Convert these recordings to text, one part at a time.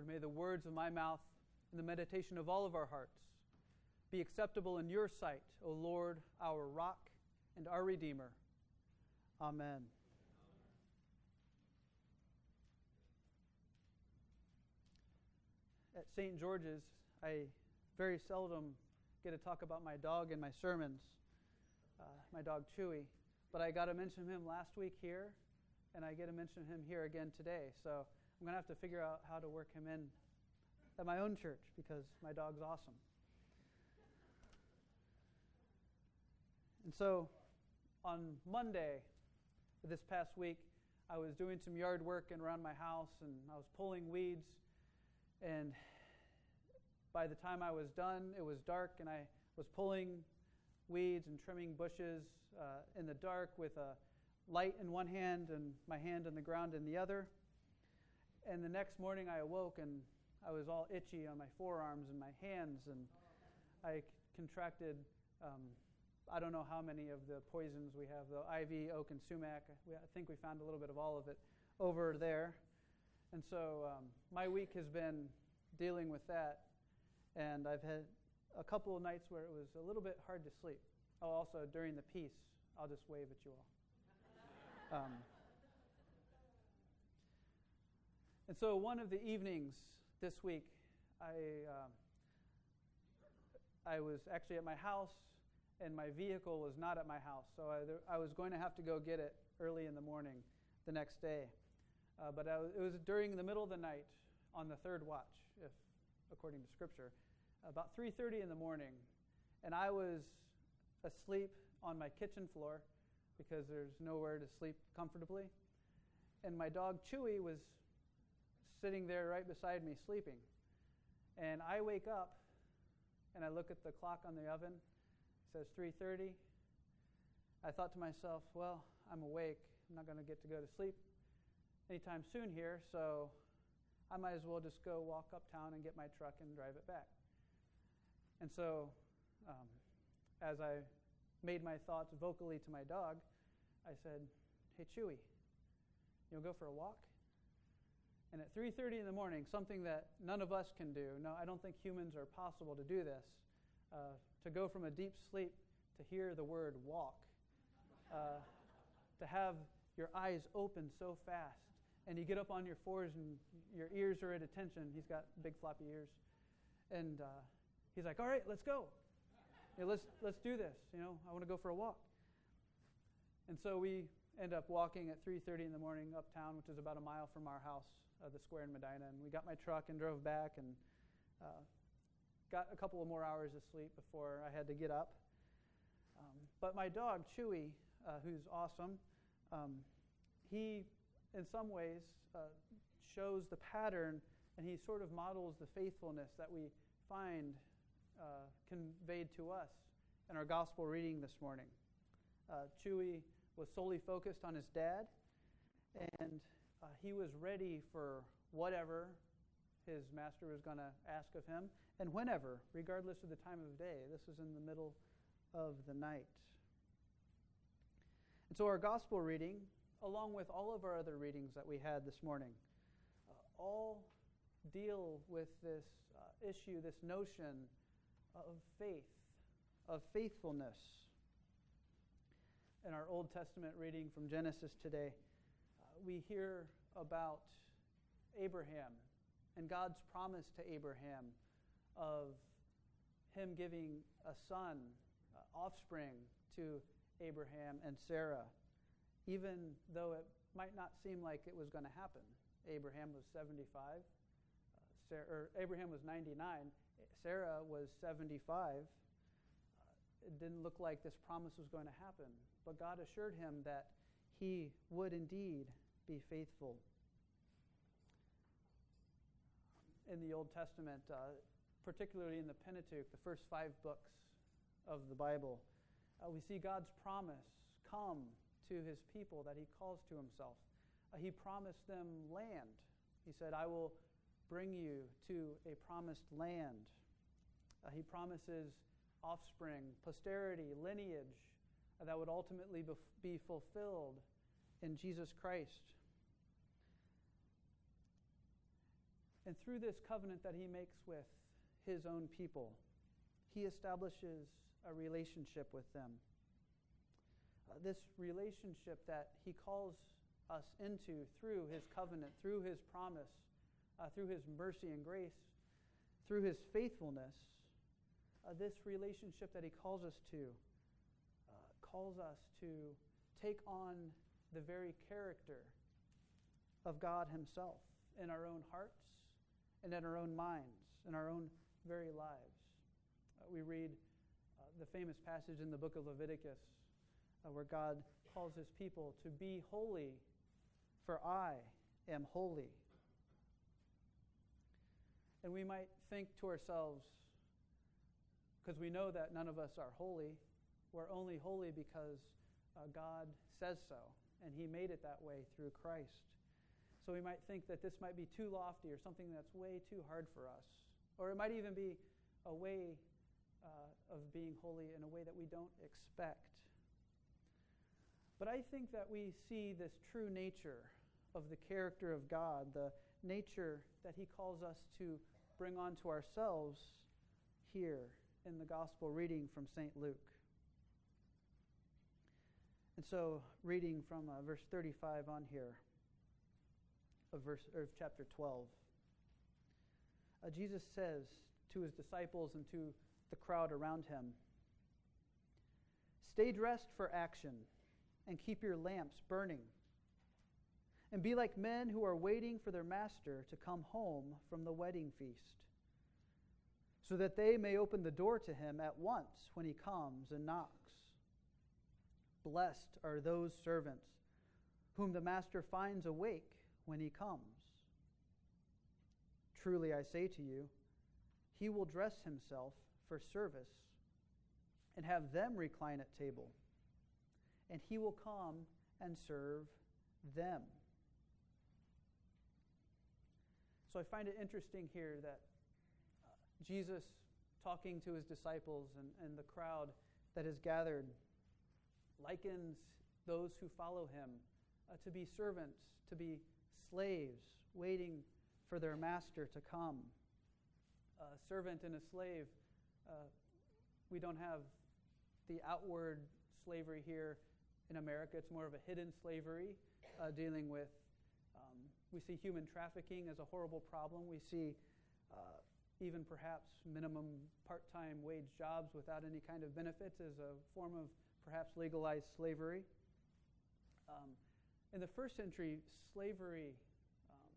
Lord, may the words of my mouth and the meditation of all of our hearts be acceptable in your sight, O Lord, our rock and our Redeemer. Amen. At St. George's, I very seldom get to talk about my dog in my sermons, uh, my dog Chewy, but I got to mention him last week here, and I get to mention him here again today. So I'm going to have to figure out how to work him in at my own church because my dog's awesome. And so on Monday this past week, I was doing some yard work and around my house and I was pulling weeds. And by the time I was done, it was dark and I was pulling weeds and trimming bushes uh, in the dark with a light in one hand and my hand on the ground in the other. And the next morning I awoke and I was all itchy on my forearms and my hands, and I contracted. Um, I don't know how many of the poisons we have, the ivy, oak, and sumac. We, I think we found a little bit of all of it over there. And so um, my week has been dealing with that. And I've had a couple of nights where it was a little bit hard to sleep. Oh, also during the peace, I'll just wave at you all. Um, and so one of the evenings this week, I, um, I was actually at my house, and my vehicle was not at my house. So I, I was going to have to go get it early in the morning the next day. Uh, but it was during the middle of the night on the third watch, if according to Scripture, about 3:30 in the morning, and I was asleep on my kitchen floor because there's nowhere to sleep comfortably, and my dog Chewy was sitting there right beside me sleeping. And I wake up and I look at the clock on the oven. It says 3:30. I thought to myself, well, I'm awake. I'm not going to get to go to sleep anytime soon here, so I might as well just go walk uptown and get my truck and drive it back. And so, um, as I made my thoughts vocally to my dog, I said, "Hey, Chewy, you'll go for a walk?" And at 3:30 in the morning, something that none of us can do. No, I don't think humans are possible to do this. Uh, to go from a deep sleep to hear the word walk, uh, to have your eyes open so fast, and you get up on your fours and your ears are at attention. He's got big floppy ears, and uh, he's like, "All right, let's go. You know, let's let's do this. You know, I want to go for a walk." And so we end up walking at 3:30 in the morning uptown, which is about a mile from our house uh, the square in Medina. And we got my truck and drove back and uh, got a couple of more hours of sleep before I had to get up. Um, but my dog, Chewy, uh, who's awesome, um, he, in some ways, uh, shows the pattern and he sort of models the faithfulness that we find uh, conveyed to us in our gospel reading this morning. Uh, Chewy was solely focused on his dad, and uh, he was ready for whatever his master was going to ask of him, and whenever, regardless of the time of day. This was in the middle of the night. And so, our gospel reading, along with all of our other readings that we had this morning, uh, all deal with this uh, issue, this notion of faith, of faithfulness. In our Old Testament reading from Genesis today, we hear about Abraham and God's promise to Abraham of him giving a son, uh, offspring to Abraham and Sarah, even though it might not seem like it was going to happen. Abraham was 75, uh, Sarah, or Abraham was 99, Sarah was 75. It didn't look like this promise was going to happen, but God assured him that he would indeed be faithful. In the Old Testament, uh, particularly in the Pentateuch, the first five books of the Bible, uh, we see God's promise come to his people that he calls to himself. Uh, he promised them land. He said, I will bring you to a promised land. Uh, he promises offspring, posterity, lineage uh, that would ultimately be fulfilled in Jesus Christ. And through this covenant that he makes with his own people, he establishes a relationship with them. Uh, this relationship that he calls us into through his covenant, through his promise, uh, through his mercy and grace, through his faithfulness, uh, this relationship that he calls us to uh, calls us to take on the very character of God himself in our own hearts and in our own minds, in our own very lives. Uh, we read uh, the famous passage in the book of Leviticus uh, where God calls his people to be holy, for I am holy. And we might think to ourselves, because we know that none of us are holy, we're only holy because uh, God says so, and He made it that way through Christ. So we might think that this might be too lofty or something that's way too hard for us. Or it might even be a way uh, of being holy in a way that we don't expect. But I think that we see this true nature of the character of God, the nature that He calls us to bring onto ourselves here in the gospel reading from St. Luke. And so, reading from uh, verse 35 on here of verse of chapter 12, uh, Jesus says to his disciples and to the crowd around him, "Stay dressed for action, and keep your lamps burning." and be like men who are waiting for their master to come home from the wedding feast, so that they may open the door to him at once when he comes and knocks. Blessed are those servants whom the master finds awake when he comes. Truly I say to you, he will dress himself for service and have them recline at table, and he will come and serve them. So I find it interesting here that Jesus, talking to his disciples and, and the crowd that is gathered, likens those who follow him uh, to be servants, to be slaves, waiting for their master to come. A servant and a slave, uh, we don't have the outward slavery here in America. It's more of a hidden slavery, uh, dealing with we see human trafficking as a horrible problem. We see even perhaps minimum part time wage jobs without any kind of benefits as a form of perhaps legalized slavery. Um, in the first century, slavery, um,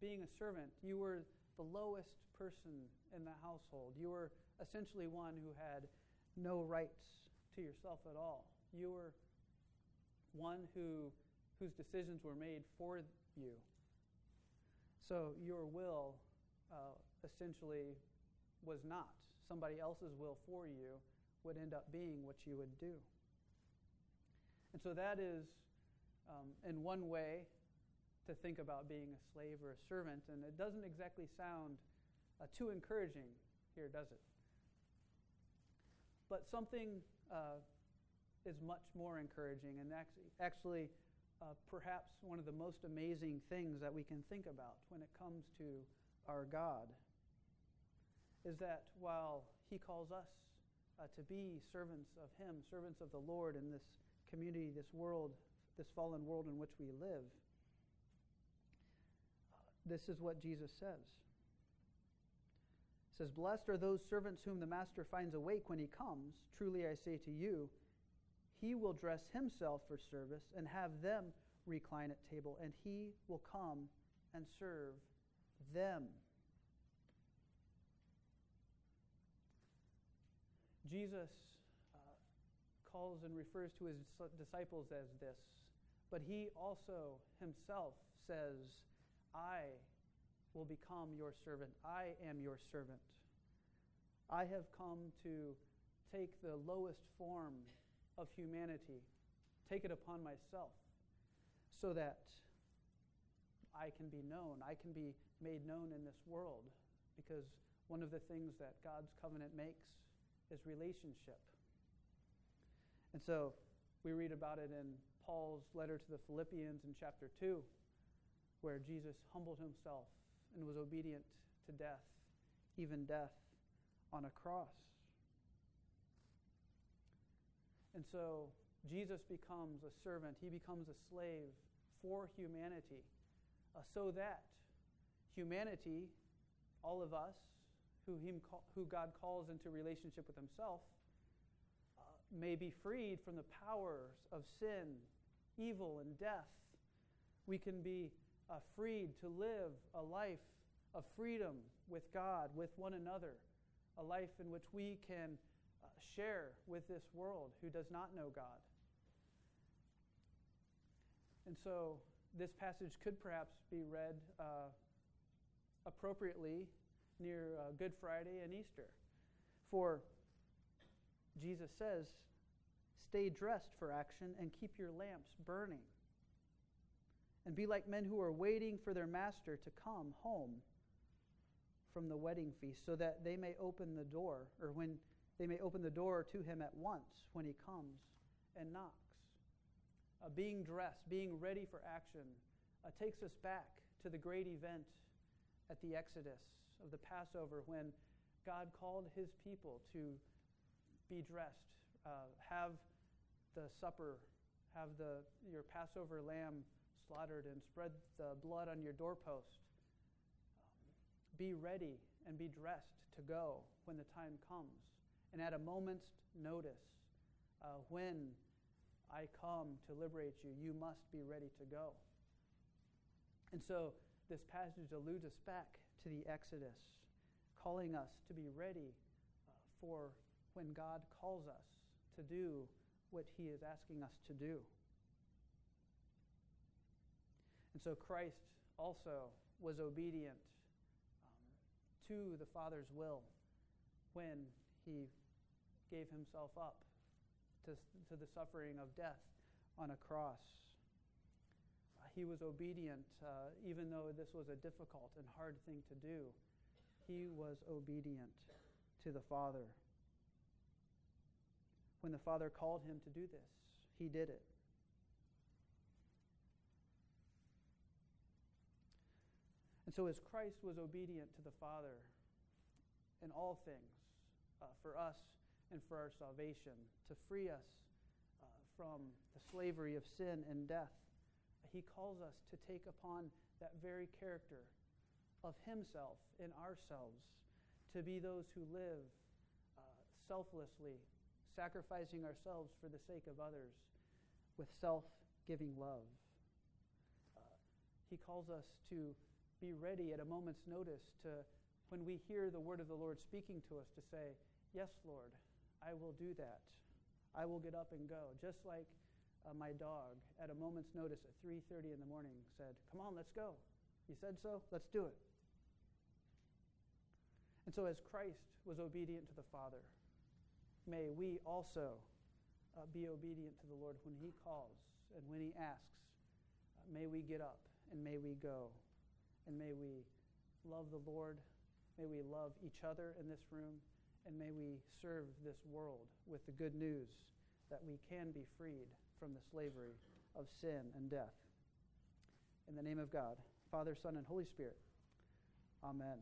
being a servant, you were the lowest person in the household. You were essentially one who had no rights to yourself at all. You were one who, whose decisions were made for you. So your will uh, essentially was not. Somebody else's will for you would end up being what you would do. And so that is, um, in one way, to think about being a slave or a servant. And it doesn't exactly sound uh, too encouraging here, does it? But something uh, is much more encouraging and actually, actually uh, perhaps one of the most amazing things that we can think about when it comes to our God is that while He calls us uh, to be servants of Him, servants of the Lord in this community, this world, this fallen world in which we live, this is what Jesus says. It says, Blessed are those servants whom the master finds awake when he comes. Truly I say to you, he will dress himself for service and have them recline at table, and he will come and serve them. Jesus uh, calls and refers to his disciples as this, but he also himself says, I will become your servant. I am your servant. I have come to take the lowest form of humanity, take it upon myself so that I can be known. I can be made known in this world because one of the things that God's covenant makes is relationship. And so we read about it in Paul's letter to the Philippians in chapter 2, where Jesus humbled himself and was obedient to death, even death on a cross. And so Jesus becomes a servant, he becomes a slave for humanity, uh, so that humanity, all of us, who, him, who God calls into relationship with himself, uh, may be freed from the powers of sin, evil, and death. We can be uh, freed to live a life of freedom with God, with one another, a life in which we can uh, share with this world who does not know God. And so this passage could perhaps be read uh, appropriately near uh, Good Friday and Easter. For Jesus says, Stay dressed for action and keep your lamps burning. And be like men who are waiting for their master to come home from the wedding feast, so that they may open the door, or when they may open the door to him at once when he comes and knocks. Uh, being dressed, being ready for action, uh, takes us back to the great event at the Exodus of the Passover when God called his people to be dressed, uh, have the supper, have the, your Passover lamb slaughtered, and spread the blood on your doorpost. Um, be ready and be dressed to go when the time comes. And at a moment's notice, uh, when I come to liberate you, you must be ready to go. And so this passage alludes us back to the Exodus, calling us to be ready uh, for when God calls us to do what he is asking us to do. And so Christ also was obedient um, to the Father's will when he gave himself up to, to the suffering of death on a cross. He was obedient, uh, even though this was a difficult and hard thing to do. He was obedient to the Father. When the Father called him to do this, he did it. And so, as Christ was obedient to the Father in all things uh, for us and for our salvation, to free us uh, from the slavery of sin and death. He calls us to take upon that very character of Himself in ourselves, to be those who live uh, selflessly, sacrificing ourselves for the sake of others with self giving love. Uh, he calls us to be ready at a moment's notice to, when we hear the word of the Lord speaking to us, to say, Yes, Lord, I will do that. I will get up and go. Just like uh, my dog, at a moment's notice at 3:30 in the morning, said, "Come on, let's go." He said so. Let's do it. And so, as Christ was obedient to the Father, may we also uh, be obedient to the Lord when He calls and when He asks. Uh, may we get up and may we go, and may we love the Lord. May we love each other in this room and may we serve this world with the good news that we can be freed from the slavery of sin and death. In the name of God, Father, Son, and Holy Spirit, amen.